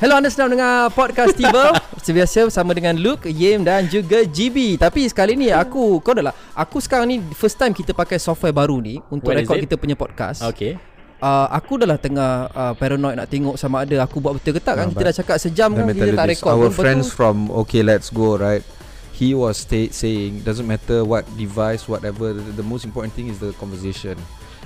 Hello anda sedang dengar podcast Tiba Seperti biasa bersama dengan Luke, Yim dan juga GB Tapi sekali ni aku Kau dah lah Aku sekarang ni First time kita pakai software baru ni Untuk What it? kita punya podcast Okay uh, Aku dah lah tengah uh, Paranoid nak tengok Sama ada aku buat betul ke tak kan Ah, Kita dah cakap sejam kan Kita tak rekod Our pun. Friends tu- from Okay Let's Go, right? He was sta- saying doesn't matter what device, whatever. The, the most important thing is the conversation,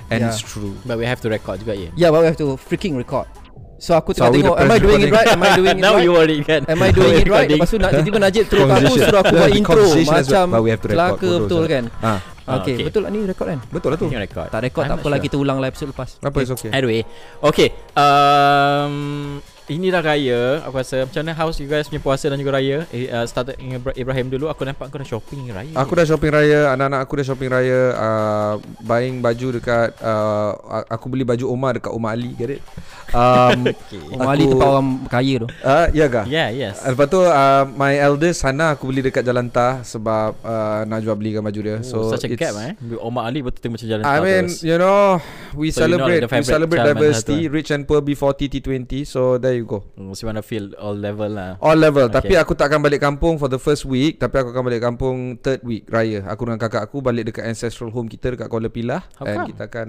and Yeah. it's true. But we have to record juga ya Yeah but we have to freaking record So aku So tengah we tengok Am I doing it right Am I doing it Now right you worry kan Am I doing it right Lepas tu nak tiba-tiba Najib terus aku. Suruh aku buat intro. Macam Kelaka betul kan Ah, Okay, okay. betul lah ni record kan betul lah tu. Record Tak record I'm tak not apalah sure. Kita ulang lah episode lepas Apa is okay? Anyway Okay um, Ini dah raya. Aku rasa Macam mana house you guys punya puasa dan juga raya. Eh, uh, Started dengan Ibra- Ibrahim dulu. Aku nampak kau dah shopping raya. Aku dah shopping raya, anak-anak aku dah shopping raya, uh, buying baju dekat uh, aku beli baju Omar dekat Omar Ali, get it? Um, okay. Oh, Ali tempat orang kaya tu. Uh, ya kah? Yeah yes. Uh, Lepas tu uh, My eldest Hana Aku beli dekat Jalan Tah Sebab uh, Najwa belikan baju dia. So So Such a gap eh? Omar Ali betul-betul macam jalan I tak mean terus. You know We So celebrate the We favourite celebrate diversity satu, Rich and poor before T20 So there you go? Hmm, you wanna feel all level lah. All level Okay. Tapi aku tak akan balik kampung For the first week Tapi aku akan balik kampung Third week Raya. Aku dengan kakak aku Balik dekat ancestral home kita Dekat Kuala Pilah. How And come? kita akan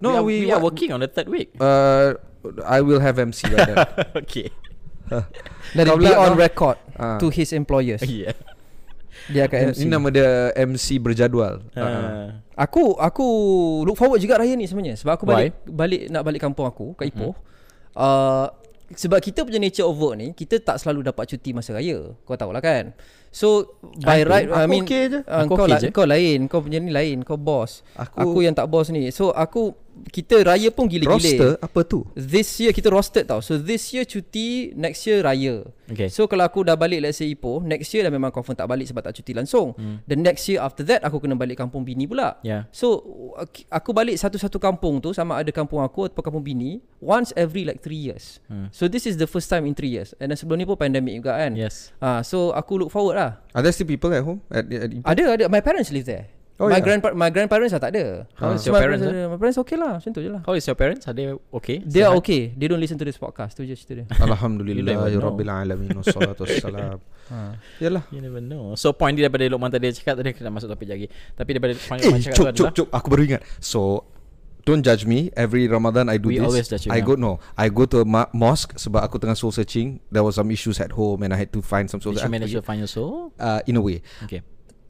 we, are, we, are what- working on the third week? Uh, I will have MC by then. Okay. Let it be pula, on record Ah. To his employers. Yeah. Dia akan MC Ini nama dia MC berjadual. Uh. uh, Aku aku look forward juga raya ni sebenarnya. Sebab aku balik Why? balik nak balik kampung aku kat Ipoh. Mm-hmm. Uh, sebab kita punya nature of work ni kita tak selalu dapat cuti masa raya. Kau tahu lah kan. So by Aku- right I aku mean okay je. Uh, Aku kau okay lah, je. kau lain, kau punya ni lain, kau boss. Aku, Aku- aku yang tak boss ni. So aku kita raya pun gila-gila. Roster apa tu? This year kita rostered tau So this year cuti Next year raya Okay. So kalau aku dah balik Let's say Ipoh Next year dah memang confirm tak balik Sebab tak cuti langsung hmm. The next year after that Aku kena balik kampung bini pula Yeah. So ak- Aku balik satu-satu kampung tu Sama ada kampung aku Atau kampung bini Once every like 3 years hmm. So this is the first time in 3 years And then sebelum ni pun pandemic juga kan Yes Ah, So aku look forward lah Are there still people at home? At, at Ipoh? Ada ada My parents live there Oh, my yeah. grandpa my grandparents lah tak ada. How is So your my parents, ada. My parents okay lah, macam tu je lah. How is your parents? Are they okay? They are okay. They don't listen to this podcast. Tu je cerita dia. Alhamdulillah ya. Rabbil Alamin Wassalatu wassalam ha. Yalah You never know So point dia daripada Lokman tadi cakap Tadi aku nak masuk topik lagi Tapi daripada point Eh Lokman cakap tu cuk cuk adalah cuk Aku baru ingat So Don't judge me Every Ramadan I do We this always judge you, I go no I go to a ma- mosque Sebab aku tengah soul searching There was some issues at home And I had to find some soul Did you manage to find your soul? uh, In a way Okay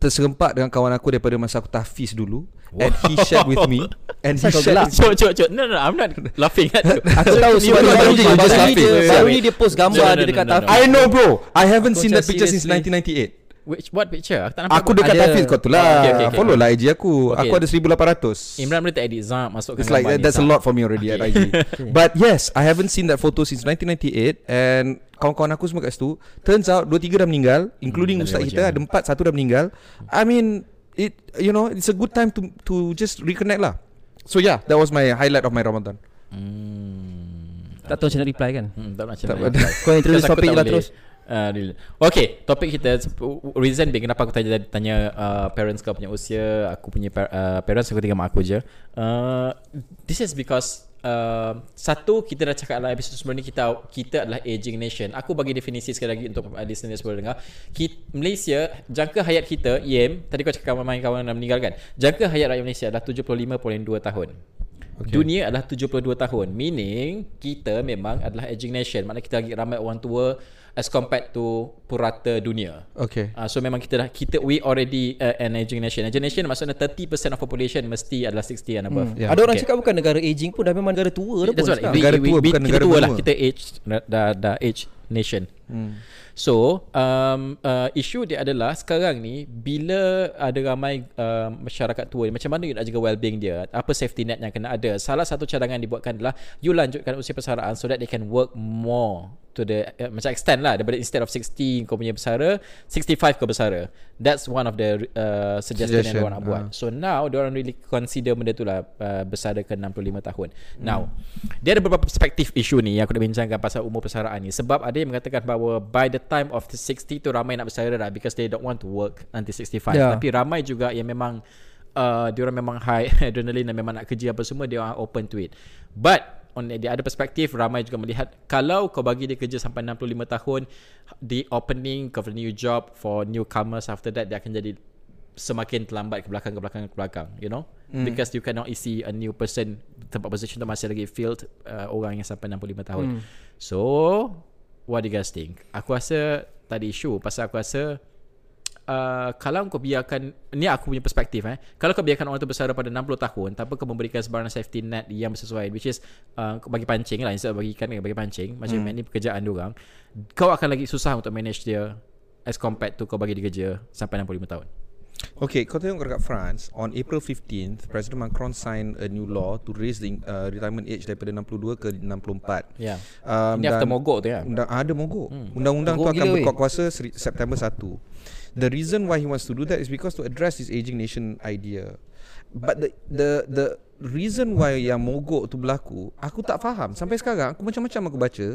Terserempak dengan kawan aku Daripada masa aku tahfiz dulu And he shared with me And he shared gelak? Cuk cuk cuk No no I'm not laughing at you Aku tahu sebab baru- baru je je, baru ni dia baru Sorry. ni dia post gambar No, no, dia dekat no, no. tafi. I know bro I haven't Aku seen that picture since seriously. 1998 Which what picture? Aku tak nampak Aku dekat Ada- tahfiz kau tu lah Okay, okay, okay. Follow lah IG aku Okay. Aku ada 1800 Imran boleh tak edit Zam Masukkan It's like that, that's a Zam. lot for me already at IG. But yes, I haven't seen that photo since 1998 and kawan-kawan aku semua kat situ. Turns out dua tiga dah meninggal, including Hmm, ustaz kita macam. ada empat satu dah meninggal. I mean, it you know, it's a good time to to just reconnect lah. So yeah, that was my highlight of my Ramadan. Hmm Tak tahu macam nak reply kan. Hmm, tak nak macam mana. ada. Kau introduce topik tak lah boleh. terus. Uh. Okay Topik kita Reason being Kenapa aku tanya, tanya uh, Parents kau punya usia Aku punya par- uh, parents Aku tinggal mak aku je. Uh, This is because uh, Satu Kita dah cakap lah Episode sebelum ni Kita kita adalah aging nation. Aku bagi definisi sekali lagi Untuk uh, listeners boleh dengar. Kita, Malaysia Jangka hayat kita Yem Tadi kau cakap Ramai kawan dah meninggal kan Jangka hayat rakyat Malaysia Adalah 75.2 tahun. Okay. Dunia adalah 72 tahun Meaning Kita memang adalah aging nation. Maknanya kita lagi ramai orang tua As compared to Purata dunia Okay. uh, So memang kita dah kita We already uh, an aging nation Aging nation maksudnya 30% of population Mesti adalah 60 and above Yeah. Ada orang Okay. cakap bukan negara aging pun dah memang negara tua dah pun That's what sekarang. Negara tua, bukan kita negara tua lah. Kita age Dah, dah, dah age nation hmm. So um, uh, Isu dia adalah Sekarang ni Bila ada ramai uh, Masyarakat tua ni Macam mana you nak jaga well-being dia Apa safety net yang kena ada Salah satu cadangan dibuatkan adalah You lanjutkan usia persaraan So that they can work more To the uh, Macam extend lah. Daripada instead of 60 Kau punya bersara 65 kau bersara. That's one of the uh, Suggestion, yang Suggestion, diorang nak buat. ah. So now Diorang really consider benda tu lah uh, Bersara ke 65 tahun Now Dia ada beberapa perspektif isu ni Yang aku nak bincangkan Pasal umur persaraan ni. Sebab ada yang mengatakan bahawa By the time of the 60 tu Ramai nak bersara dah Because they don't want to work Nanti 65 Yeah. Tapi ramai juga yang memang uh, Diorang memang high adrenaline Dan memang nak kerja apa semua Dia are open to it. But on the other perspective ramai juga melihat kalau kau bagi dia kerja sampai 65 tahun the opening of a new job for newcomers after that dia akan jadi semakin terlambat ke belakang ke belakang ke belakang you know mm. because you cannot see a new person tempat position tu masih lagi filled uh, orang yang sampai 65 tahun mm. so what do you guys think aku rasa tadi isu pasal aku rasa Uh, kalau kau biarkan ni aku punya perspektif eh. Kalau kau biarkan orang tu bersara pada 60 tahun tanpa kau memberikan sebarang safety net yang sesuai which is uh, bagi pancing lah instead bagi ikan bagi pancing macam hmm. ni pekerjaan dia orang kau akan lagi susah untuk manage dia as compared to kau bagi dia kerja sampai 65 tahun. Okay, kau tengok dekat France On April 15th President Macron sign a new law To raise the uh, retirement age Daripada 62 ke 64 Ya. Yeah. um, Ini after mogok tu ya? undang, Ada mogok. Hmm. Undang-undang mogok tu akan berkuat kuasa September 1 The reason why he wants to do that Is because to address This aging nation idea. But the the the reason why yang mogok tu berlaku Aku tak faham. Sampai sekarang Aku macam-macam aku baca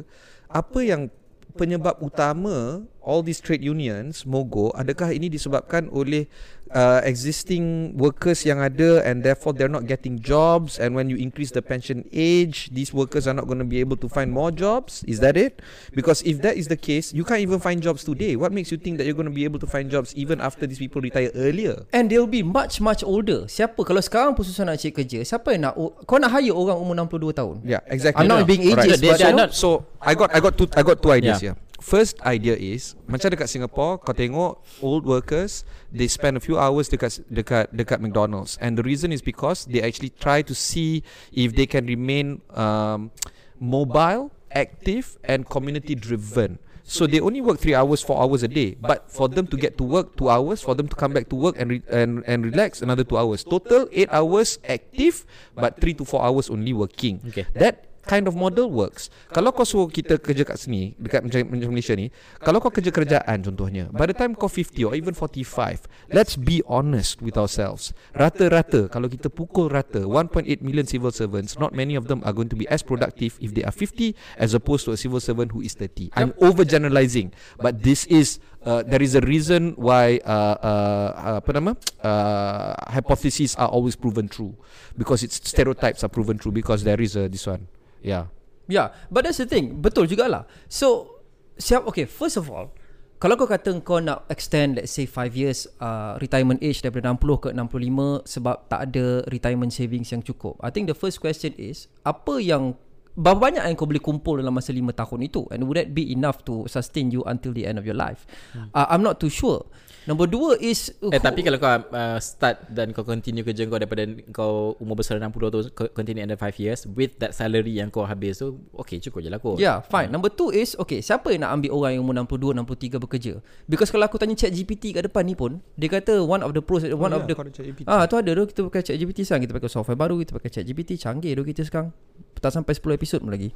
Apa yang penyebab utama all these trade unions mogok adakah ini disebabkan oleh uh, existing workers yang ada and therefore they're not getting jobs? And when you increase the pension age these workers are not going to be able to find more jobs? Is that it? Because if that is the case you can't even find jobs today. What makes you think that you're going to be able to find jobs even after these people retire earlier? And they'll be much much older. Siapa kalau sekarang pun susah nak cari kerja siapa yang nak kau nak hire orang umur 62 tahun? Yeah exactly. I'm not being ageist right. but so, so I got I got two I got two ideas yeah. here First idea is macam dekat Singapore kau tengok old workers they spend a few hours dekat dekat dekat McDonald's and the reason is because they actually try to see if they can remain um, mobile, active and community driven. So they only work 3 hours 4 hours a day but for them to get to work 2 hours for them to come back to work and re- and and relax another 2 hours. Total 8 hours active but 3 to 4 hours only working. Okay. That kind of model works. Kalau kau suruh kita kerja kat sini dekat macam, Malaysia ni, kalau kau kerja kerjaan contohnya, by the time kau 50 or even 45, let's be honest with ourselves. Rata-rata kalau kita pukul rata 1.8 million civil servants, not many of them are going to be as productive if they are 50 as opposed to a civil servant who is 30. I'm overgeneralizing, but this is Uh, there is a reason why uh, uh, apa nama uh, hypotheses are always proven true because its stereotypes are proven true because there is a this one Yeah. Yeah, but that's the thing. Betul jugalah. So, siap okay, first of all, kalau kau kata kau nak extend let's say 5 years uh, retirement age daripada 60 ke 65 sebab tak ada retirement savings yang cukup. I think the first question is apa yang berapa banyak yang kau boleh kumpul dalam masa 5 tahun itu and would that be enough to sustain you until the end of your life? Hmm. Uh, I'm not too sure. Nombor dua is uh, Eh tapi kalau kau uh, start Dan kau continue kerja kau Daripada kau umur besar 60 tu Continue under 5 years With that salary yang kau habis tu Okay cukup je lah kau Yeah fine. Number two is Okay siapa yang nak ambil orang yang umur 62 63 bekerja? Because kalau aku tanya chat GPT kat depan ni pun Dia kata one of the pros One oh, of yeah, the Ah tu ada tu Kita pakai chat GPT sekarang Kita pakai software baru Kita pakai chat GPT Canggih tu kita sekarang. Tak sampai 10 episod pun lagi.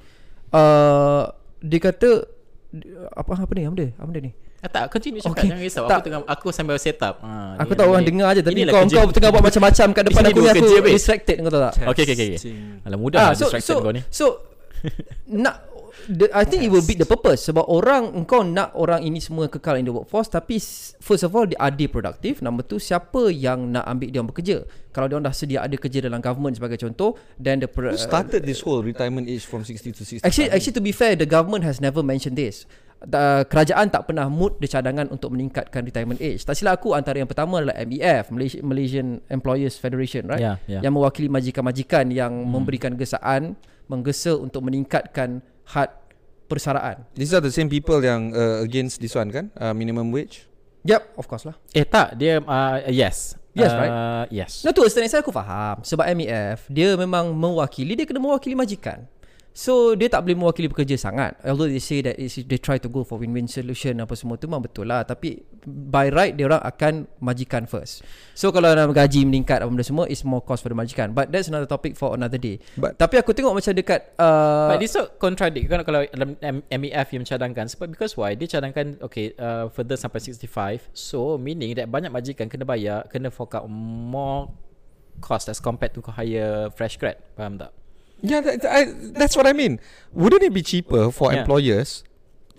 Uh, Dia kata apa apa ni apa dia? Apa dia ni Ah, tak, continue cakap. Okay. Jangan risau. Aku tengah Aku sambil set up ha, Aku tahu orang dengar aje Tapi kau, kau tengah buat macam-macam Kat depan aku Aku distracted Kau tahu tak? Okay okay okay Alah mudah ah, so, distracted so, kau ni. So Nak the, I think yes. it will beat the purpose. Sebab orang Engkau nak orang ini semua Kekal in the workforce Tapi First of all Are they productive? Number two Siapa yang nak ambil dia bekerja? Kalau dia dah sedia Ada kerja dalam government Sebagai contoh Then the Who started uh, this whole Retirement age From 60 to 60 Actually, actually to be fair The government has never mentioned this uh, kerajaan tak pernah mood the cadangan untuk meningkatkan retirement age. Tak silap aku antara yang pertama adalah MEF, Malaysian Employers Federation, right? Yeah, yeah. Yang mewakili majikan-majikan yang hmm. memberikan gesaan menggesa untuk meningkatkan had persaraan. These are the same people yang uh, against this one kan? Uh, minimum wage? Yep, of course lah. Eh tak, dia uh, yes. Yes, uh, right? Yes. Nah tu, sebenarnya saya aku faham. Sebab MEF, dia memang mewakili, dia kena mewakili majikan. So dia tak boleh mewakili pekerja sangat. Although they say that They try to go for win-win solution Apa semua tu memang betul lah. Tapi By right Dia orang akan Majikan first. So kalau nak gaji meningkat Apa benda semua It's more cost for the majikan. But that's another topic For another day. But, Tapi aku tengok macam dekat uh, But this so contradict. Kan Kalau dalam MEF yang cadangkan Sebab because why? Dia cadangkan Okay uh, Further sampai 65 So meaning that Banyak majikan kena bayar Kena fork out more Cost as compared to Hire fresh grad. Faham tak Yeah, that, I, that's what I mean. Wouldn't it be cheaper for yeah. employers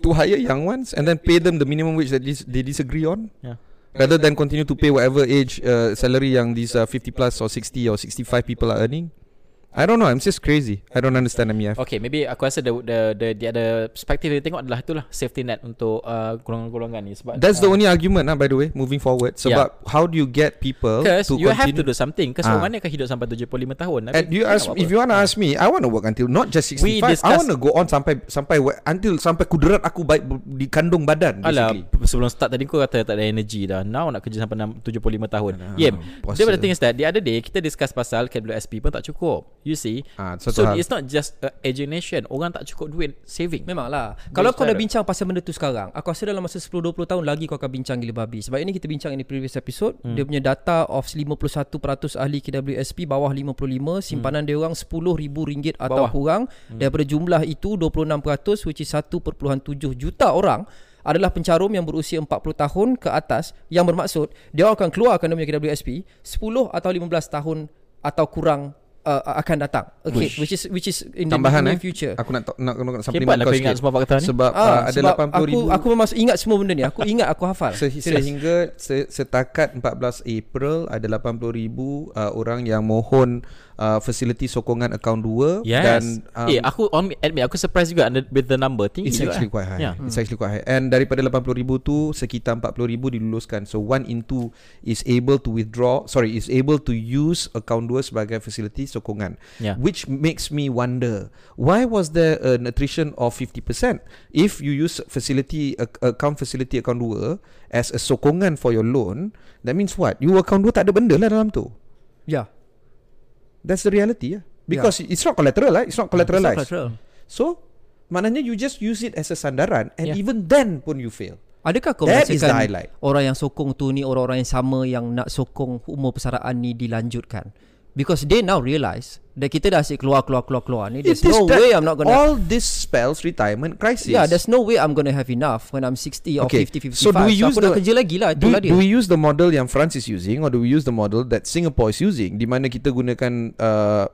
to hire young ones and then pay them the minimum wage that dis- they disagree on? Yeah. Rather than continue to pay whatever age uh, salary yang these uh, 50 plus or 60 or 65 people are earning? I don't know. I'm just crazy. I don't understand MF. Okay, maybe aku rasa the the the, the other perspective dia tengok adalah itulah safety net untuk uh, golongan-golongan ni sebab That's uh, the only argument lah by the way moving forward. Sebab Yeah. how do you get people Because to you have to continue do something Because Ah. orang mana akan hidup sampai 75 tahun And you ask if apa? you want to ask me, I want to work until not just 65. We I discuss- want to go on sampai sampai until sampai kudrat aku baik di kandung badan Alah basically. sebelum start tadi kau kata tak ada energy dah Now nak kerja sampai 6, 75 tahun Alah, Yeah. Dia pada thing is that The other day kita discuss pasal KWSP pun tak cukup You see satu So hal. it's not just uh, aging nation Orang tak cukup duit saving Memanglah Kalau kau dah bincang pasal benda tu sekarang Aku rasa dalam masa 10-20 tahun lagi Kau akan bincang gila babi Sebab ini kita bincang in the previous episode hmm. Dia punya data of 51% ahli KWSP Bawah 55 Simpanan hmm. dia orang RM10,000 atau Bawah. kurang hmm. Daripada jumlah itu 26% Which is 1.7 juta orang adalah pencarum yang berusia 40 tahun ke atas yang bermaksud dia orang akan keluarkan dia punya KWSP 10 atau 15 tahun atau kurang uh, akan datang okay Wish. which is which is in the Tambahan near eh. future Aku nak nak, nak, supplement lah kau ingat sikit. semua fakta ni Sebab Ah, uh, ada sebab 80 aku, ribu Aku memang ingat semua benda ni Aku ingat aku hafal Se- Serius. sehingga se- setakat 14 April ada 80 ribu uh, orang yang mohon uh, fasiliti sokongan akaun 2 Yes dan um, Eh aku on admit Aku surprise juga under- With the number Tinggi It's actually eh. quite high. Yeah. Yeah. It's actually quite high. And daripada 80 ribu tu sekitar 40 ribu diluluskan. So one in two is able to withdraw. Sorry, is able to use account 2 sebagai facility sokongan. Yeah. Which makes me wonder why was there an attrition of 50% if you use facility ac- account facility account 2 as a sokongan for your loan. That means what? You account 2 tak ada benda lah dalam tu. Ya That's the reality. Yeah. Because it's not collateral, right? It's not collateralized. It's not collateral. So maknanya you just use it as a sandaran and Yeah. even then pun you fail. Adakah kau That merasakan. Orang yang sokong tu ni Orang-orang yang sama Yang nak sokong umur persaraan ni Dilanjutkan Because they now realise That kita dah asyik keluar Keluar keluar keluar. Ni There's It is no way I'm not gonna All this spells retirement crisis. Yeah there's no way I'm gonna have enough When I'm 60 or Okay, 50, 55 so do we use aku nak the- kerja lagi lah do, dia do we use the model yang France is using or do we use the model that Singapore is using di mana kita gunakan uh,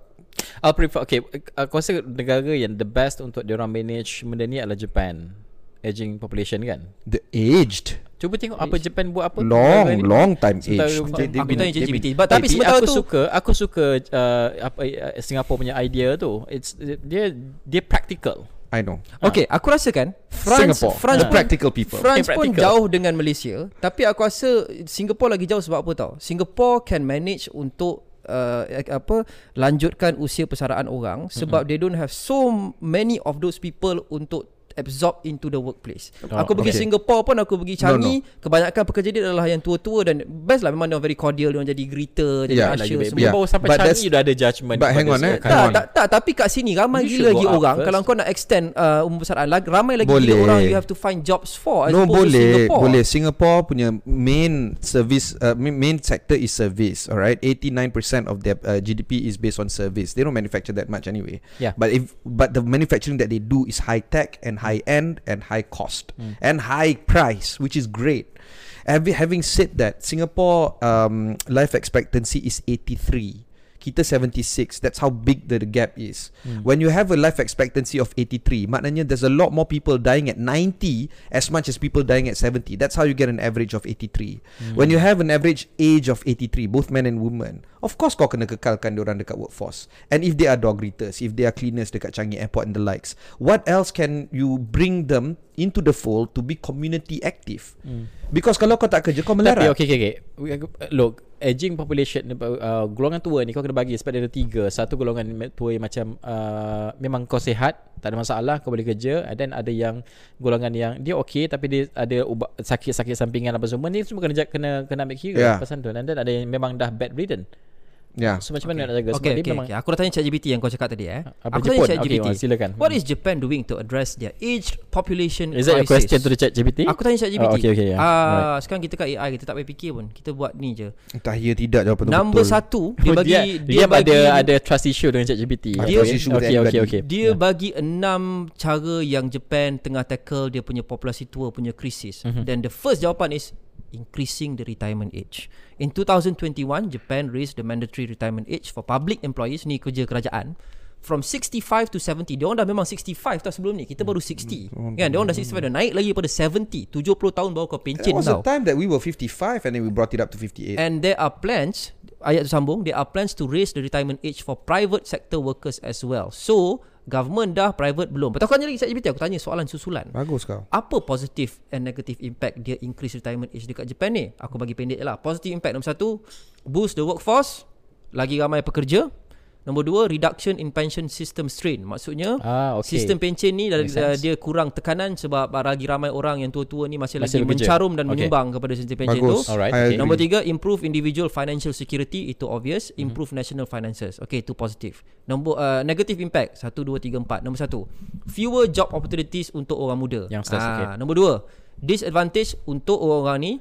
I'll prefer Okay Aku rasa negara yang the best Untuk diorang manage Benda ni adalah Japan Aging population kan the aged Cuba tengok apa Japan buat apa long ni. long time Sementara aged. aku- tanya been- But Tapi sementara aku tu suka Aku suka uh, apa uh, Singapore punya idea tu It's dia dia practical I know. Okay aku rasa kan France, Singapore, France the pun practical people. France Okay, pun practical. jauh dengan Malaysia Tapi aku rasa Singapore lagi jauh sebab apa tau Singapore can manage untuk uh, apa lanjutkan usia persaraan orang sebab they don't have so many of those people untuk absorb into the workplace. Oh, aku pergi okay. Singapore pun aku pergi No, Changi, kebanyakan pekerja dia adalah yang tua-tua dan best lah memang dia very cordial dia orang jadi greeter, jadi Yeah, usher baik. semua. Yeah. Baru sampai But Changi dah ada judgement but hang on, eh. Tak, tak, tak, tapi kat sini ramai You gila lagi orang first. Kalau kau nak extend uh, umur persaraan lagi, Ramai lagi Boleh. gila orang You have to find jobs for as No opposed to boleh Singapore. Boleh Singapore punya Main service uh, main- Main sector is service Alright 89% of their uh, GDP is based on service They don't manufacture that much anyway Yeah. But if But the manufacturing that they do Is high tech And high end And high cost Hmm. And high price Which is great having said that Singapore um, Life expectancy is 83 kita 76 That's how big the, the gap is Hmm. When you have a life expectancy of 83 Maknanya there's a lot more people dying at 90 As much as people dying at 70 That's how you get an average of 83 Hmm. When you have an average age of 83 Both men and women Of course kau kena kekalkan orang dekat workforce And if they are dog greeters If they are cleaners dekat Changi Airport and the likes What else can you bring them Into the fold To be community active Because kalau kau tak kerja Kau Hmm. Tapi melarat okay, okay, okay. Look, aging population uh, golongan tua ni kau kena bagi sebab dia ada tiga. Satu golongan tua yang macam uh, memang kau sihat, tak ada masalah, kau boleh kerja. And then ada yang golongan yang dia okay tapi dia ada ubat, sakit-sakit sampingan apa semua ni semua kena kena kena ambil kira Yeah. pasal tu. And then ada yang memang dah bedridden. Yeah. So macam mana nak jaga sebab Okay, dia okay, memang okay. Aku dah tanya ChatGPT yang kau cakap tadi eh. Apa aku Jepun? tanya ChatGPT. Okay, silakan. What is Japan doing to address their aged population Is that your crisis? question to the chat GPT? Aku tanya ChatGPT. Oh, okay, okay, yeah. Ah, sekarang kita kat AI kita tak payah fikir pun. Kita buat ni je. Entah ya tidak jawapan tu Number betul. satu dia bagi dia, dia, dia, bagi ada ada trust issue dengan chat GPT. Ada Okay, trust issue okay, okay, okay. dia bagi enam cara yang Japan tengah tackle dia punya populasi tua punya krisis. Mhm. Then the first jawapan is increasing the retirement age. In 2021, Japan raised the mandatory retirement age for public employees ni kerja kerajaan from 65 to 70. Dia orang dah memang 65 tau sebelum ni. Kita baru 60. Kan? Dia orang dah 65 dah naik lagi pada 70. 70 tahun baru kau pencen was a tau. time that we were 55 and then we brought it up to 58. And there are plans ayat tu sambung there are plans to raise the retirement age for private sector workers as well. So government dah private belum. Betul kan lagi ChatGPT aku tanya soalan susulan. Bagus kau. Apa positive and negative impact dia increase retirement age dekat Japan ni? Aku bagi pendek lah. Positive impact nombor satu, boost the workforce, lagi ramai pekerja. Nombor dua, reduction in pension system strain. Maksudnya, Ah, okay. sistem pencen ni dah, sense. dia kurang tekanan sebab lagi ramai orang yang tua-tua ni masih, Masih lagi bekerja. mencarum dan Okay. menyumbang kepada sistem pencen Bagus. tu. Alright, okay. Nombor tiga, improve individual financial security. Itu obvious. Mhm. Improve national finances. Okay, itu positif. Nombor uh, negative impact. Satu, dua, tiga, empat. Nombor satu, fewer job opportunities untuk orang muda. Youngsters, okay. Nombor dua, disadvantage untuk orang-orang ni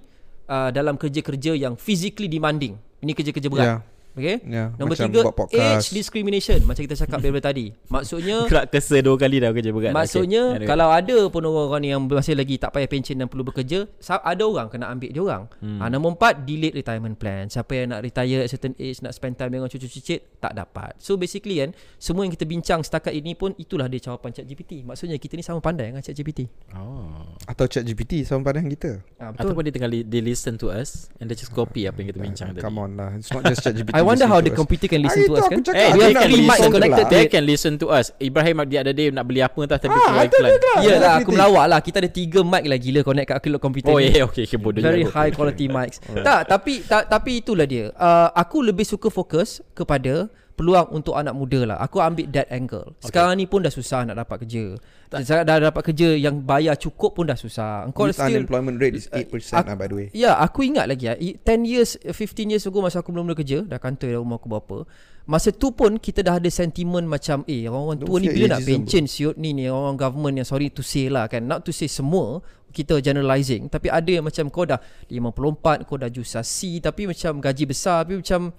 uh, dalam kerja-kerja yang physically demanding. Ini kerja-kerja berat. Yeah. Okay. Yeah, Nombor macam tiga, age discrimination. Macam kita cakap daripada tadi. Maksudnya, Kerak kesa dua kali dah kerja berat. Maksudnya okay. kalau ada pun orang-orang ni yang masih lagi tak payah pencen dan perlu bekerja, ada orang kena ambil dia orang. Hmm. Ha, nombor empat, delayed retirement plan. Siapa yang nak retire at certain age, nak spend time dengan cucu cicit, tak dapat. So basically kan, semua yang kita bincang setakat ini pun itulah dia jawapan ChatGPT. Maksudnya kita ni sama pandai dengan ChatGPT. Oh. Atau chat GPT sama pandang kita. Ha, Ataupun dia tengah li- they listen to us and they just copy apa yang kita bincang tadi. Come on lah. It's not just chat GPT. I wonder how to the us. computer can listen Ah, to itu us aku kan. cakap. Eh, nak can listen connected to They can listen to us. Ibrahim the other day nak beli apa entah tapi Ah, keluar iklan. Ya lah, aku melawak lah. Kita ada tiga mic lah gila connect kat aku komputer Oh yeah, okay, okay bodoh Very high quality mics. tak, tapi tapi itulah dia. Uh, aku lebih suka fokus kepada peluang untuk anak muda lah. Aku ambil that angle. Sekarang ni pun dah susah nak dapat kerja. Dah, dah dapat kerja yang bayar cukup pun dah susah. Engkau Youth still unemployment rate is 8% Aku- lah by the way. Ya, aku ingat lagi ya. I- 10 years, 15 years ago masa aku belum mula kerja, dah kantor dah umur aku berapa. Masa tu pun kita dah ada sentimen macam eh orang-orang tua ni bila nak pencen siut ni ni orang government yang sorry to say lah kan. Not to say semua kita generalizing tapi ada yang macam kau dah 54 kau dah jusasi tapi macam gaji besar tapi macam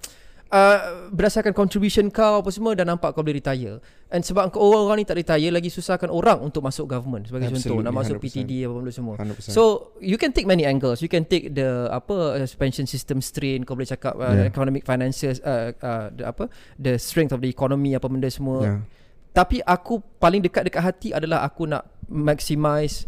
uh, berdasarkan contribution kau apa semua dah nampak kau boleh retire. And sebab kau orang-orang ni tak retire lagi susahkan orang untuk masuk government sebagai contoh Absolutely, nak masuk 100%. PTD apa benda semua. 100%. So you can take many angles. You can take the apa uh, pension system strain kau boleh cakap uh, Yeah. economic finances uh, uh, the apa the strength of the economy apa benda semua. Yeah. Tapi aku paling dekat dekat hati adalah aku nak maximize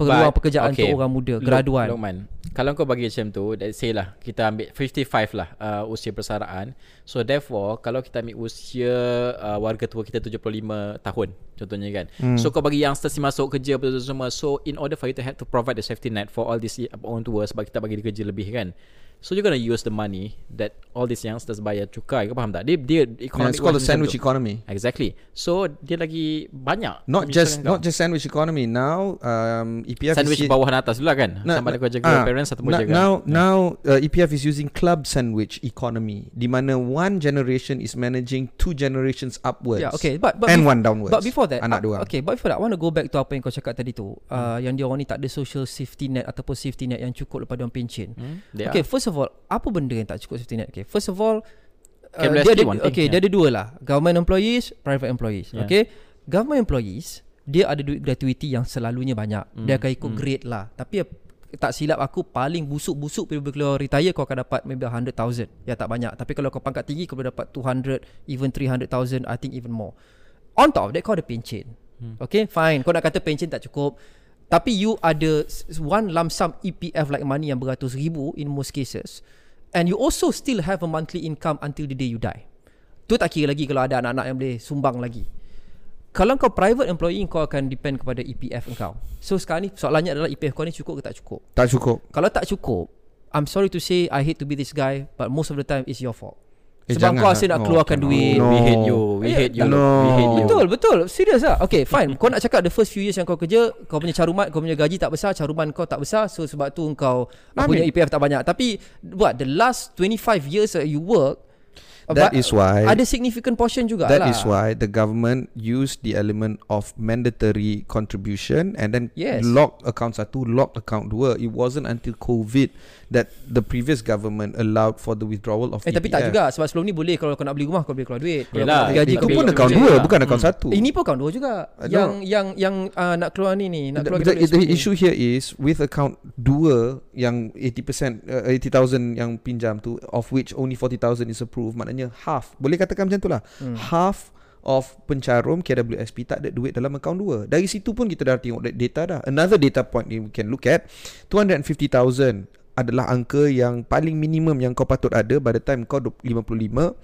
peluang But, pekerjaan okay. untuk orang muda Luk- graduan. Lukman Kalau kau bagi macam tu Let's say lah Kita ambil 55 lah uh, Usia persaraan So therefore Kalau kita ambil usia uh, Warga tua kita 75 tahun Contohnya kan hmm. So kau bagi youngsters ni masuk kerja apa tu semua So in order for you to have to provide the safety net For all these uh, orang tua Sebab kita bagi dia kerja lebih kan So you're gonna use the money That all these youngsters bayar cukai Kau faham tak? Dia, dia Yeah, economic it's called a macam sandwich tu. economy. Exactly So dia lagi banyak Not just kau. not just sandwich economy. Now um, EPF Sandwich is bawah dan atas dulu lah kan No, Sama ada kau jaga ah, parents Atau jaga Now now uh, EPF is using club sandwich economy di mana one generation is managing two generations upwards. Yeah, okay. But but and one downwards. But before that, anak uh, dua. Okay, but before that, I want to go back to apa yang kau cakap tadi tu. Uh, yang dia orang ni tak ada social safety net ataupun safety net yang cukup lepas dia orang pencen. Hmm, okay, are. first of all, apa benda yang tak cukup safety net? Okay, first of all, uh, dia ada, one thing, okay, yeah. dia ada dua lah. Government employees, private employees. Yeah. Okay, government employees dia ada duit gratuity yang selalunya banyak. Hmm, Dia akan ikut grade lah. Tapi tak silap aku paling busuk-busuk bila keluar retire kau akan dapat maybe 100,000. Ya tak banyak. Tapi kalau kau pangkat tinggi kau boleh dapat 200 even 300,000 I think even more. On top of that kau ada pension. Hmm. Okay fine Kau nak kata pension tak cukup Tapi you ada One lump sum EPF like money Yang beratus ribu In most cases. And you also still have a monthly income Until the day you die. Tu tak kira lagi Kalau ada anak-anak yang boleh Sumbang lagi. Kalau kau private employee Kau akan depend kepada EPF kau. So sekarang ni Soalannya adalah EPF kau ni cukup ke tak cukup? Tak cukup. Kalau tak cukup I'm sorry to say I hate to be this guy But most of the time It's your fault Eh, Sebab jangan kau lah. asyik nak No, keluarkan cannot. duit. No. We hate you. We Eh, hate you. no. We hate you. Betul betul. Serius lah. Okay fine. Kau nak cakap the first few years yang kau kerja Kau punya caruman Kau punya gaji tak besar Caruman kau tak besar. So sebab tu kau Punya EPF tak banyak. Tapi What the last 25 years that you work That but is why Ada significant portion juga That lah is why the government used the element of mandatory contribution and then Yes. lock account satu, lock account dua. It wasn't until COVID that the previous government allowed for the withdrawal of Eh tapi tak EPF. juga Sebab sebelum ni boleh Kalau kau nak beli rumah Kau boleh keluar duit nak gaji Itu kau pun account dua, duit. bukan account satu. Ini pun account dua juga Uh, Yang no. yang yang uh, nak keluar ni ni Nak The, keluar the, duit the ni. issue here is with account dua yang 80% uh, 80,000 yang pinjam tu of which only 40,000 is approved maknanya half boleh katakan macam tu lah hmm. half of pencarum KWSP tak ada duit dalam akaun dua dari situ pun kita dah tengok da- data dah another data point we can look at 250,000 adalah angka yang paling minimum yang kau patut ada by the time kau 55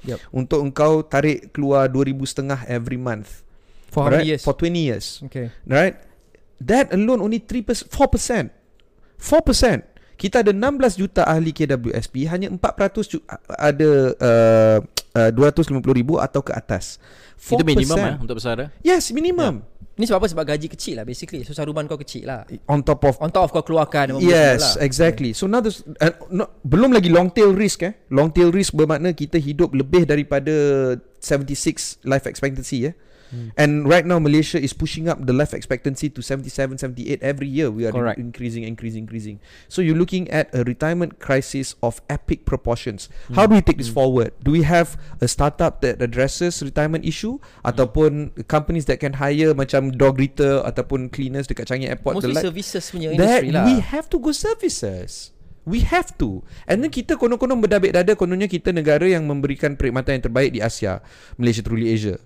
Yep. untuk engkau tarik keluar 2000 setengah every month. For Alright? years? For 20 years. Okay. Right? That alone only 3%, 4%. 4%. Kita ada 16 juta ahli KWSP, hanya 4% ju- ada uh, uh, 250 ribu atau ke atas. 4%. Itu minimum eh untuk pesara. Yes, minimum. Ni sebab apa? Sebab gaji kecil lah basically. So saruman kau kecil lah. On top of On top of kau keluarkan. Yes, lah. exactly. So now this, uh, no, belum lagi long tail risk eh. Long tail risk bermakna kita hidup lebih daripada 76 life expectancy eh. Hmm. And right now Malaysia is pushing up the life expectancy to 77 78 every year we are Correct. increasing increasing increasing. So you're looking at a retirement crisis of epic proportions. How do we take this forward? Do we have a startup that addresses retirement issue ataupun companies that can hire macam dog greeter ataupun cleaners dekat Changi Airport Mostly like- services punya industry lah. we have to go services. We have to. And then kita konon-konon berdabik dada kononnya kita negara yang memberikan perkhidmatan yang terbaik di Asia. Malaysia truly Asia.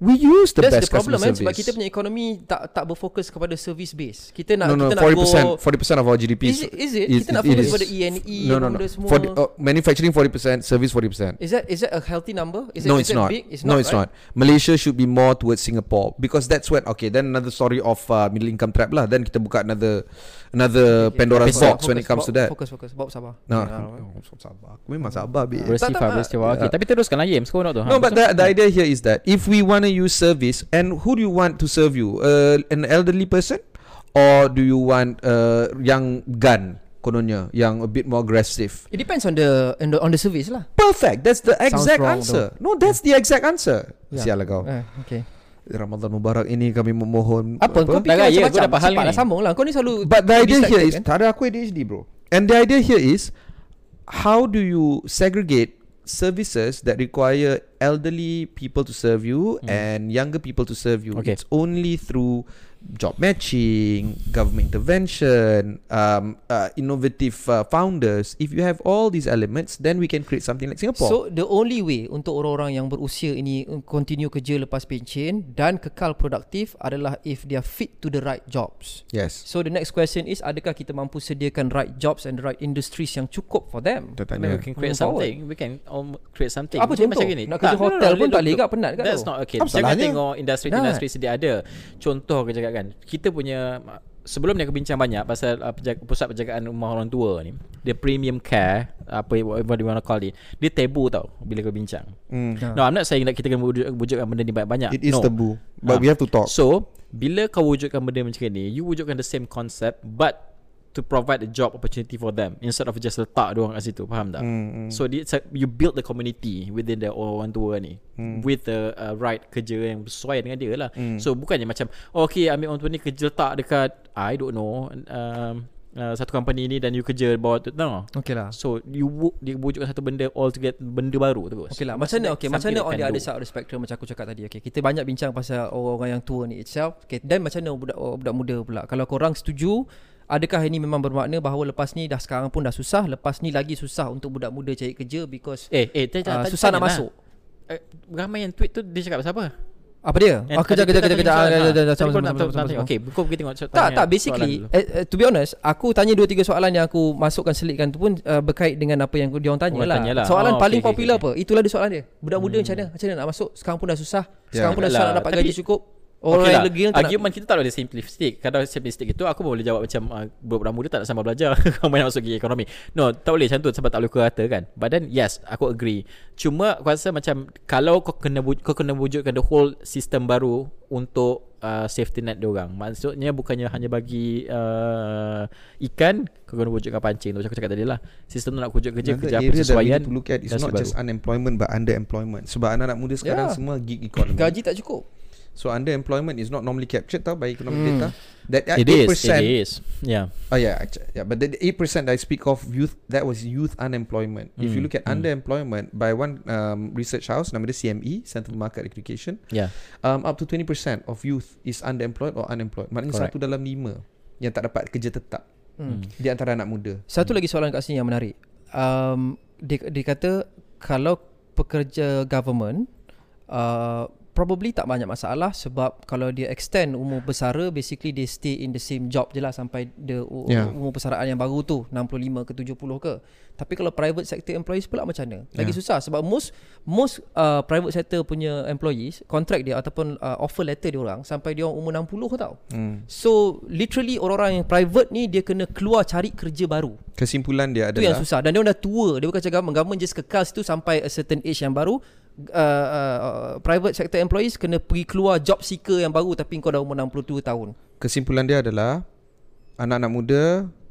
We use the That's best the problem customer kan service. sebab kita punya ekonomi tak tak berfokus kepada service base. Kita nak no, no, kita nak 40%, go 40% of our GDP Is it, is it? is- kita nak it fokus is- kepada E&E no, no, no. benda semua. For the, uh, manufacturing 40%, service 40%. Is that is that a healthy number? Is no, it, it's not. Big? It's no, not. it's right? not. Malaysia should be more towards Singapore because that's when okay. Then another story of uh, middle income trap lah. Then kita buka another another Okay, Pandora's focus, box when focus, it comes to Bob- that. Focus, focus. Bob sabar. No, Yeah. oh, sabar. Aku memang sabar, babe. Bersifar, bersifar. Okay, Yeah. tapi teruskan lagi. Kau nak tu. No, but the, the idea here is that if we want to use service, and who do you want to serve you? Uh, an elderly person, or do you want uh, young gun? Kononnya, yang a bit more aggressive. It depends on the on the, on the service lah. Perfect. That's the exact wrong answer. No, that's the exact answer. Yeah. Sial lah kau. Eh, okay. Ramadan Mubarak ini kami memohon. Apa, kau Dah fikir kau dapat hal Cepat ni. lah sambung lah Kau ni selalu But the idea here is kan? Tak ada aku ADHD bro And the idea here is How do you segregate Services that require elderly people to serve you and younger people to serve you. Okay. It's only through job matching, government intervention, um, uh, innovative uh, founders. If you have all these elements, then we can create something like Singapore. So the only way untuk orang-orang yang berusia ini uh, continue kerja lepas pencen dan kekal produktif adalah if they are fit to the right jobs. yes. So the next question is adakah kita mampu sediakan right jobs and the right industries yang cukup for them? I mean, we tanya. can create something. We can um, create something. Apa contoh? Macam gini. Nak kerja hotel pun tak boleh kat, penat kat That's tu. not okay. Apa Jangan tengok industri-industri sedia ada. Contoh aku cakap kan. Kita punya sebelum ni aku bincang banyak pasal uh, penjaga, pusat penjagaan rumah orang tua ni. Dia premium care apa whatever you want to call it. Dia tabu tau bila kau bincang. Mm. No, I'm not saying that kita kena wujud, wujudkan benda ni banyak-banyak. It is no. taboo, but Ha. we have to talk. So, bila kau wujudkan benda macam ni, you wujudkan the same concept but to provide a job opportunity for them instead of just letak dia orang kat situ, faham tak? Mm, mm. So it's like you build the community within the orang tua ni Hmm. with the uh, right kerja yang sesuai dengan dia lah. Hmm. So bukannya macam oh, okay ambil orang tua ni kerja letak dekat I don't know um, uh, satu company ni dan you kerja bawah tu no. Okay lah. So you wo- dia wujudkan satu benda all together benda baru terus. Okay lah Macam mana okay, Macam mana on the other side of the spectrum Macam aku cakap tadi okay, Kita banyak bincang pasal Orang-orang yang tua ni itself okay, Dan macam mana budak, budak muda pula Kalau korang setuju Adakah ini memang bermakna bahawa lepas ni dah sekarang pun dah susah Lepas ni lagi susah untuk budak muda cari kerja Because. Eh, eh, uh, tanya, tanya, susah nak tanya lah. masuk Eh, ramai yang tweet tu dia cakap pasal apa? Apa dia? Yang Oh kejap tadi kejap kita kejap kejap tanya Ah, soalan, nak tahu- sama, tanya. sama. Okay, kau kita tengok Tak tanya tak basically soalan eh, eh, To be honest Aku tanya 2-3 soalan yang aku Masukkan selitkan tu pun uh, Berkait dengan apa yang dia orang tanya lah. tanya lah. Soalan Oh, paling okay, popular okay. apa Itulah dia soalan dia Budak muda macam mana Macam mana nak masuk Sekarang pun dah susah Sekarang Ya. pun dah susah nak dapat gaji cukup Orang okay yang lah. tak nak Argument kita tak boleh simplistic Kalau simplistic itu Aku boleh jawab macam uh, Budak-budak muda tak nak sambal belajar. Kau main masuk gigi ekonomi. No tak boleh. Macam tu Sebab tak boleh kata kan. But then yes Aku agree. Cuma aku rasa macam Kalau kau kena Kau kena wujudkan the whole Sistem baru Untuk uh, Safety net diorang Maksudnya bukannya hanya bagi uh, Ikan Kau kena wujudkan pancing. Tu Macam aku cakap tadi lah. Sistem tu nak wujud kerja Another Kerja apa area that we sesuaian need to look at is dan not just unemployment but underemployment. Sebab anak-anak muda sekarang Ya. semua gig economy. Gaji tak cukup So underemployment is not normally captured tau by economic Hmm. data. That It 8%, is It is Yeah Oh yeah, actu- yeah. But the eight percent I speak of youth that was youth unemployment. If you Mm, look at mm. underemployment by one um, research house, nama dia CME, Center for Market Education, Yeah um, up to 20% of youth is underemployed or unemployed. Maknanya Correct. satu dalam lima yang tak dapat kerja tetap hmm. di antara anak muda. Satu lagi soalan kat sini yang menarik um, dia, dia kata Kalau pekerja government uh, probably tak banyak masalah sebab kalau dia extend umur bersara basically they stay in the same job je lah sampai the Yeah. umur persaraan yang baru tu 65 ke 70 ke. Tapi kalau private sector employees pula macam mana? Lagi Yeah. susah sebab most most uh, private sector punya employees contract dia ataupun uh, offer letter dia orang sampai dia orang umur 60 tau. Hmm. so literally orang-orang yang private ni dia kena keluar cari kerja baru. Kesimpulan dia itu yang adalah susah. Dan dia orang dah tua. Dia bukan cakap government just kekal situ sampai a certain age yang baru uh, uh, private sector employees kena pergi keluar job seeker yang baru tapi kau dah umur 62 tahun. Kesimpulan dia adalah anak-anak muda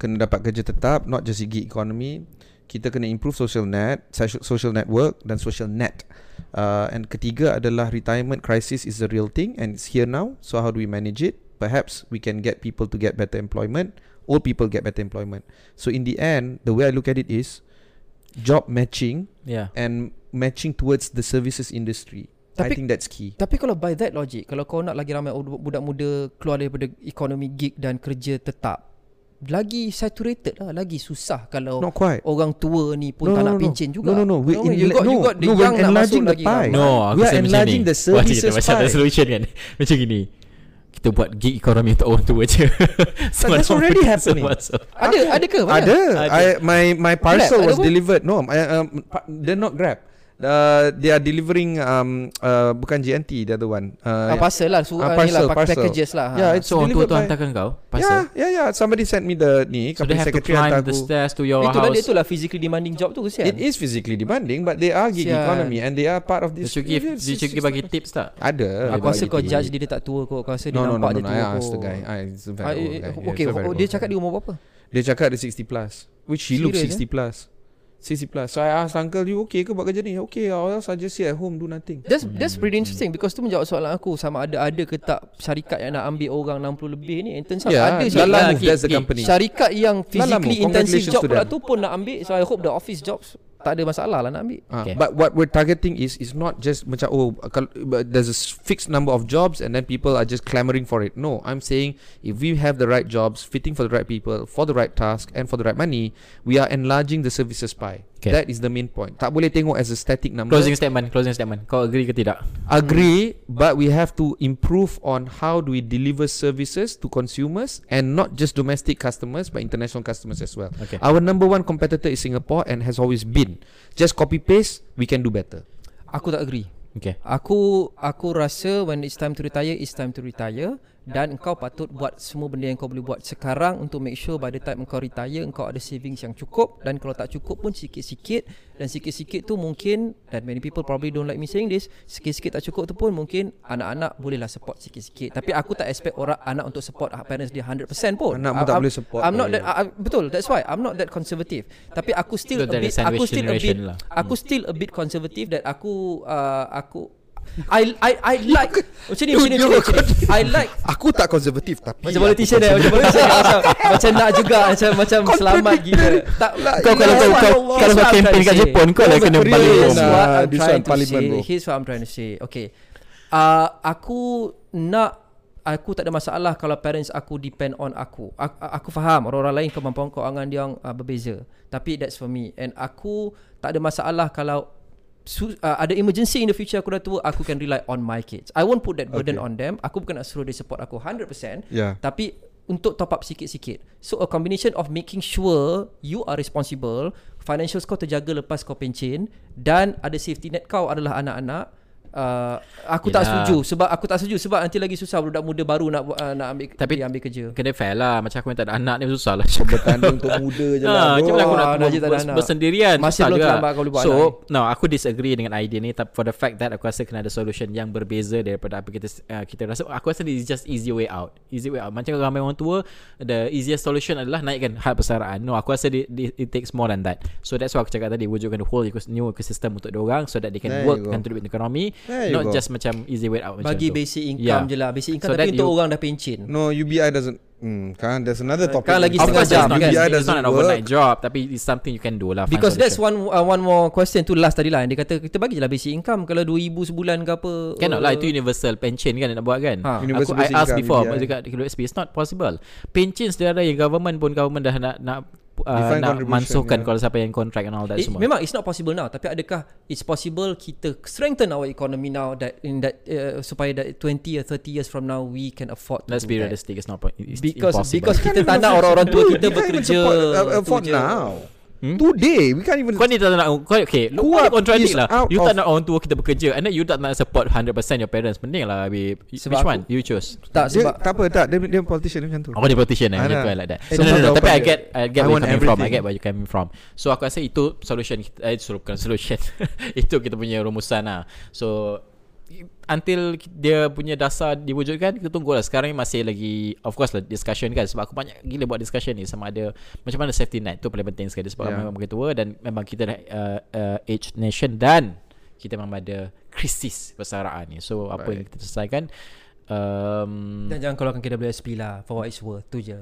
kena dapat kerja tetap not just gig economy. Kita kena improve social net social- network dan social net. Uh, and ketiga adalah retirement crisis is a real thing and it's here now. So how do we manage it? Perhaps we can get people to get better employment. Old people get better employment. So in the end the way i look at it is job matching Yeah. and matching towards the services industry i Tapi- think that's key Tapi kalau by that logic Kalau kau nak lagi ramai ud- budak muda Keluar daripada ekonomi gig dan kerja tetap Lagi saturated lah Lagi susah Kalau not quite orang tua ni pun No, tak no, nak no. pencen juga No, no, no. We're You know, you got, you no, got the no, young nak masuk enlarging the lagi pie. ramai. No, aku We are macam enlarging ni. the Wah, kita services macam ada pie. solution kan. Macam gini. Kita buat gig economy untuk orang tua je. Semua that's already happening. masuk. Ada ada ke? Mana? Ada. Ada. I, my my parcel Grab, was delivered. No, I, um, pa- they're not Grab. Uh, they are delivering um uh, bukan GNT the other one. Ah, Uh, parcel lah so, Ah, uh, ni lah, parcel, pack- parcel. packages lah Yeah, ha. it's So orang tua tu hantarkan kau yeah, pasal. yeah, yeah. Somebody sent me the ni. So they company have to secretary climb hantar the aku. stairs to your Itulah dia house. itulah physically demanding job tu kesian It is physically demanding, but they are gig Sian. economy and they are part of Did this. you give, did you yes, bagi tips tak? Ada. Aku dia rasa kau judge dia, dia tak tua Kau rasa dia No, no, no, nampak no, dia no. tua I asked the kot. guy. I, it's a Ah, very old eh, guy. Okay Yeah, oh, Dia cakap dia umur berapa? Dia cakap dia 60 plus Which he looks Serious, 60 plus 60 plus. So I asked uncle You okay ke buat kerja ni? Okay or else I just sit at home Do nothing. That's that's pretty interesting because tu menjawab soalan aku sama ada ada ke tak syarikat yang nak ambil orang 60 lebih ni? And turns out Yeah ada Lala syarikat, Move That's the company. Syarikat yang physically intensive job pula tu pun nak ambil so I hope the office jobs tak ada masalah lah nak ambil. Ah, Okay. But what we're targeting is is not just macam oh there's a s- fixed number of jobs and then people are just clamoring for it. No, I'm saying if we have the right jobs fitting for the right people for the right task and for the right money, we are enlarging the services pie. Okay. That is the main point. Tak boleh tengok as a static number. Closing statement, closing statement. Kau agree ke tidak? Agree, but we have to improve on how do we deliver services to consumers and not just domestic customers but international customers as well. Okay. Our number one competitor is Singapore and has always been. Just copy paste, we can do better. Aku tak agree. Okay. Aku aku rasa when it's time to retire it's time to retire dan engkau patut buat semua benda yang kau boleh buat sekarang untuk make sure by the time engkau retire engkau ada savings yang cukup. Dan kalau tak cukup pun sikit-sikit. Dan sikit-sikit tu mungkin dan many people probably don't like me saying this sikit-sikit tak cukup tu pun mungkin anak-anak bolehlah support sikit-sikit. Tapi aku tak expect orang anak untuk support parents dia 100% pun. Anak pun tak I'm- boleh support I'm not that I, I- betul that's why. I'm not that conservative. Tapi aku still So a bit aku still a bit lah. aku still a bit conservative that aku uh, aku I I I like macam ni macam ni macam ni. I like Aku tak konservatif tapi macam politician eh macam politician eh, macam macam nak juga macam macam selamat gila. Tak Kau kalau kau kalau kau campaign kat Jepun kau lah kena balik what I'm trying to parliament, say bro. Here's what I'm trying to say. Okay. Uh, Aku nak Aku tak ada masalah Kalau parents aku depend on aku. Aku, aku faham Orang-orang lain kemampuan keuangan dia uh, berbeza. Tapi that's for me. And aku Tak ada masalah Kalau su- uh, ada emergency in the future aku dah tua aku can rely on my kids I won't put that burden Okay. on them aku bukan nak suruh dia support aku 100% Yeah. tapi untuk top up sikit-sikit so a combination of making sure you are responsible financials kau terjaga lepas kau pencen dan ada safety net kau adalah anak-anak Uh, aku tak Yelah. setuju sebab aku tak setuju sebab nanti lagi susah budak muda baru nak uh, nak ambil Tapi- dia ambil kerja. Kena fair lah. Macam aku yang tak ada anak ni susah lah Bertanding untuk muda je lah. Ha, macam mana aku nak Ah, ber- Najib tak ada ber- anak. bersendirian? Masih belum terlambat kau buat So anak no Aku disagree dengan idea ni. Tapi For the fact that Aku rasa kena ada solution Yang berbeza daripada apa kita uh, Kita rasa Aku rasa this is just easy way out. Easy way out. Macam ramai orang tua The easiest solution adalah Naikkan had persaraan. No aku rasa di- di- It takes more than that. So that's why aku cakap tadi Wujudkan the whole new ecosystem Untuk diorang So that they can There work. Contribute to economy There Not go. just macam Easy way out macam Bagi tu. basic income Yeah. je lah Basic income So tapi untuk you- orang dah pencen No UBI doesn't hmm, Kan there's another topic Kan lagi setengah jam, not, kan? it's UBI not doesn't an overnight work job Tapi it's something you can do lah Because that's one uh, one more question tu last tadi lah Dia kata kita bagi je lah basic income Kalau 2000 sebulan ke apa Cannot lah uh, Itu universal pension kan Nak buat kan Ha. Aku Universal I basic asked income, before UBI. Dekat KWSP It's not possible Pension saudara Yang government pun Government dah nak, nak uh, nak mansuhkan yeah. kalau siapa yang contract and all that it, semua. Memang it's not possible now tapi adakah it's possible kita strengthen our economy now that in that uh, supaya that 20 or 30 years from now we can afford to Let's be realistic it's not it's because impossible. because kita tak nak orang-orang tua kita bekerja uh, afford now. Hmm? Today We can't even Kau ni tak nak kau, Okay kau contradict lah. You tak nak orang tua kita bekerja And then you tak nak support 100% your parents Mending lah babe. Which one You choose? Tak sebab dia, Tak apa tak. Dia, dia politician macam tu. Oh dia politician eh? Dia like that. So, no, no, no, Tapi I get I get I where you coming from. I get where you coming from. So aku rasa itu Solution Eh bukan solution Itu kita punya rumusan lah. So until dia punya dasar diwujudkan kita tunggulah. Sekarang ni masih lagi of course lah discussion kan. Sebab aku banyak gila buat discussion ni. Sama ada macam mana safety net tu paling penting sekali. Sebab yeah. memang begitu tua dan memang kita dah uh, uh, age nation dan kita memang ada krisis persaraan ni. So apa right. yang kita selesaikan um, dan jangan keluarkan KWSP lah. For what it's worth tu je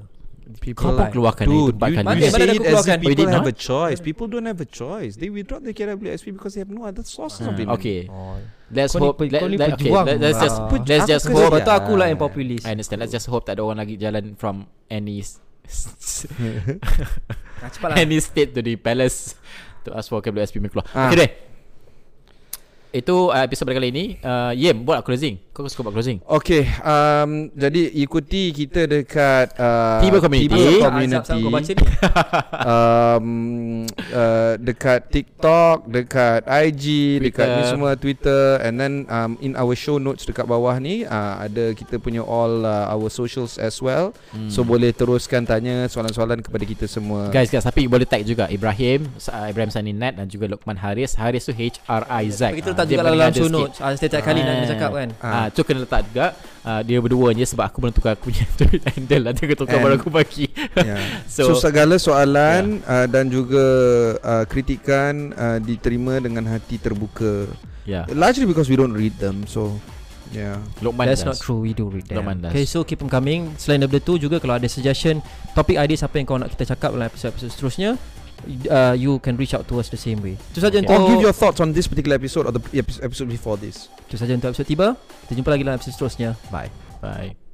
People Kau pun keluarkan Dude, itu empat kali. You say it as if people have a choice. People don't have a choice. They withdraw the KWSP because they have no other sources of payment. Okay. Oh. Let's kau hope. Ni, let, let, okay. Let, let's just uh, let's just hope. Betul aku lah yang populis. I understand. Let's just hope tak ada orang lagi jalan from any any state to the palace to ask for KWSP keluar. Ah. Okay deh. Itu uh, episod pada kali ini uh, Yem buat closing Kau suka buat closing? Okay um, Jadi ikuti kita dekat uh, Tiba Community. Tiba Community. Um, uh, Dekat TikTok Dekat IG Twitter. Dekat ni semua Twitter. And then um, In our show notes Dekat bawah ni uh, Ada kita punya all uh, Our socials as well. Hmm. So boleh teruskan tanya Soalan-soalan kepada kita semua. Guys guys Tapi boleh tag juga Ibrahim uh, Ibrahim Saninat Dan juga Lukman Haris. Haris tu H-R-I-Z letak juga dalam show notes. Ah, Setiap kali nak ah. cakap kan ah. Tu kena letak juga uh, Dia berdua je Sebab aku belum tukar Aku punya tweet handle lah Dia tukar baru aku bagi yeah. so, so segala soalan yeah. uh, Dan juga uh, Kritikan uh, Diterima dengan hati terbuka yeah. Largely because we don't read them So Yeah. Lokman That's does. not true We do read them Lokman Okay so keep them coming Selain daripada tu juga Kalau ada suggestion Topik ideas Apa yang kau nak kita cakap Dalam episode-episode seterusnya uh, you can reach out to us the same way. Itu saja okay. untuk Or give your thoughts on this particular episode or the episode before this. Itu saja untuk episode tiba. Kita jumpa lagi dalam episode seterusnya. Bye. Bye.